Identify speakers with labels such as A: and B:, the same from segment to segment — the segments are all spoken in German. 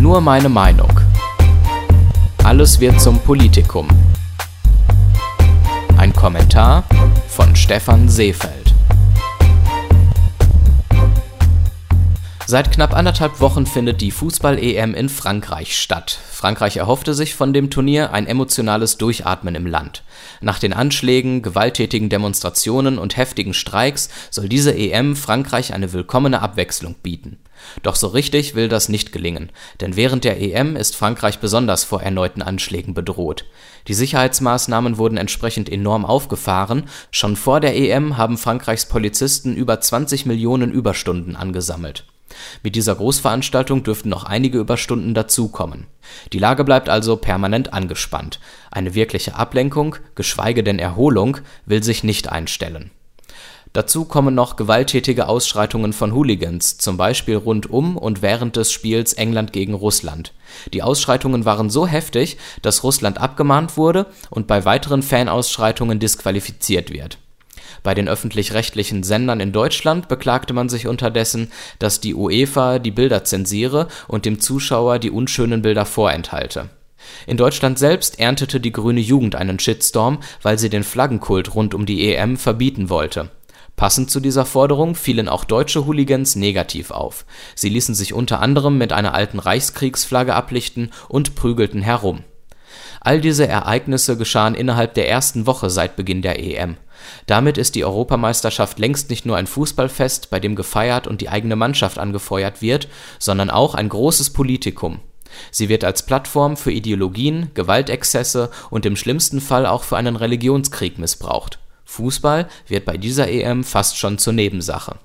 A: Nur meine Meinung. Alles wird zum Politikum. Ein Kommentar von Stefan Seefeld. Seit knapp anderthalb Wochen findet die Fußball-EM in Frankreich statt. Frankreich erhoffte sich von dem Turnier ein emotionales Durchatmen im Land. Nach den Anschlägen, gewalttätigen Demonstrationen und heftigen Streiks soll diese EM Frankreich eine willkommene Abwechslung bieten. Doch so richtig will das nicht gelingen, denn während der EM ist Frankreich besonders vor erneuten Anschlägen bedroht. Die Sicherheitsmaßnahmen wurden entsprechend enorm aufgefahren, schon vor der EM haben Frankreichs Polizisten über 20 Millionen Überstunden angesammelt mit dieser Großveranstaltung dürften noch einige Überstunden dazukommen. Die Lage bleibt also permanent angespannt. Eine wirkliche Ablenkung, geschweige denn Erholung, will sich nicht einstellen. Dazu kommen noch gewalttätige Ausschreitungen von Hooligans, zum Beispiel rund um und während des Spiels England gegen Russland. Die Ausschreitungen waren so heftig, dass Russland abgemahnt wurde und bei weiteren Fanausschreitungen disqualifiziert wird bei den öffentlich-rechtlichen Sendern in Deutschland beklagte man sich unterdessen, dass die UEFA die Bilder zensiere und dem Zuschauer die unschönen Bilder vorenthalte. In Deutschland selbst erntete die Grüne Jugend einen Shitstorm, weil sie den Flaggenkult rund um die EM verbieten wollte. Passend zu dieser Forderung fielen auch deutsche Hooligans negativ auf. Sie ließen sich unter anderem mit einer alten Reichskriegsflagge ablichten und prügelten herum. All diese Ereignisse geschahen innerhalb der ersten Woche seit Beginn der EM. Damit ist die Europameisterschaft längst nicht nur ein Fußballfest, bei dem gefeiert und die eigene Mannschaft angefeuert wird, sondern auch ein großes Politikum. Sie wird als Plattform für Ideologien, Gewaltexzesse und im schlimmsten Fall auch für einen Religionskrieg missbraucht. Fußball wird bei dieser EM fast schon zur Nebensache.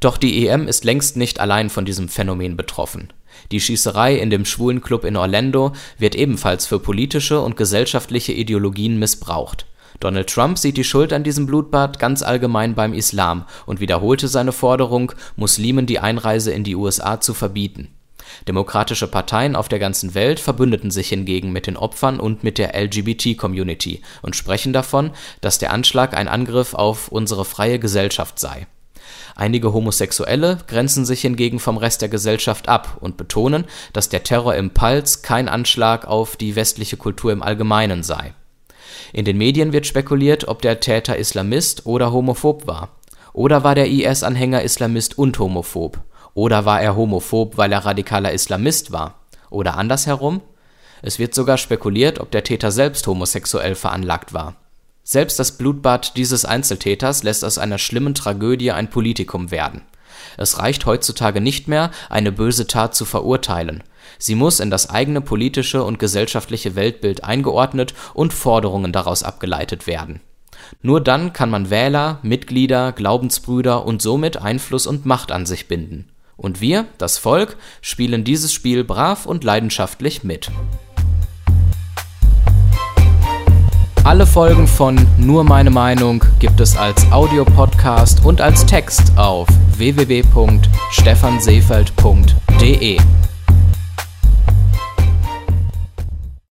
A: Doch die EM ist längst nicht allein von diesem Phänomen betroffen. Die Schießerei in dem Schwulenclub in Orlando wird ebenfalls für politische und gesellschaftliche Ideologien missbraucht Donald Trump sieht die Schuld an diesem Blutbad ganz allgemein beim Islam und wiederholte seine Forderung, Muslimen die Einreise in die USA zu verbieten. Demokratische Parteien auf der ganzen Welt verbündeten sich hingegen mit den Opfern und mit der LGBT-Community und sprechen davon, dass der Anschlag ein Angriff auf unsere freie Gesellschaft sei. Einige Homosexuelle grenzen sich hingegen vom Rest der Gesellschaft ab und betonen, dass der Terror im Pals kein Anschlag auf die westliche Kultur im Allgemeinen sei in den Medien wird spekuliert, ob der Täter Islamist oder homophob war. Oder war der IS-Anhänger Islamist und homophob? Oder war er homophob, weil er radikaler Islamist war? Oder andersherum? Es wird sogar spekuliert, ob der Täter selbst homosexuell veranlagt war. Selbst das Blutbad dieses Einzeltäters lässt aus einer schlimmen Tragödie ein Politikum werden. Es reicht heutzutage nicht mehr, eine böse Tat zu verurteilen. Sie muss in das eigene politische und gesellschaftliche Weltbild eingeordnet und Forderungen daraus abgeleitet werden. Nur dann kann man Wähler, Mitglieder, Glaubensbrüder und somit Einfluss und Macht an sich binden. Und wir, das Volk, spielen dieses Spiel brav und leidenschaftlich mit. Alle Folgen von Nur meine Meinung gibt es als Audiopodcast und als Text auf www.stephanseefeld.de.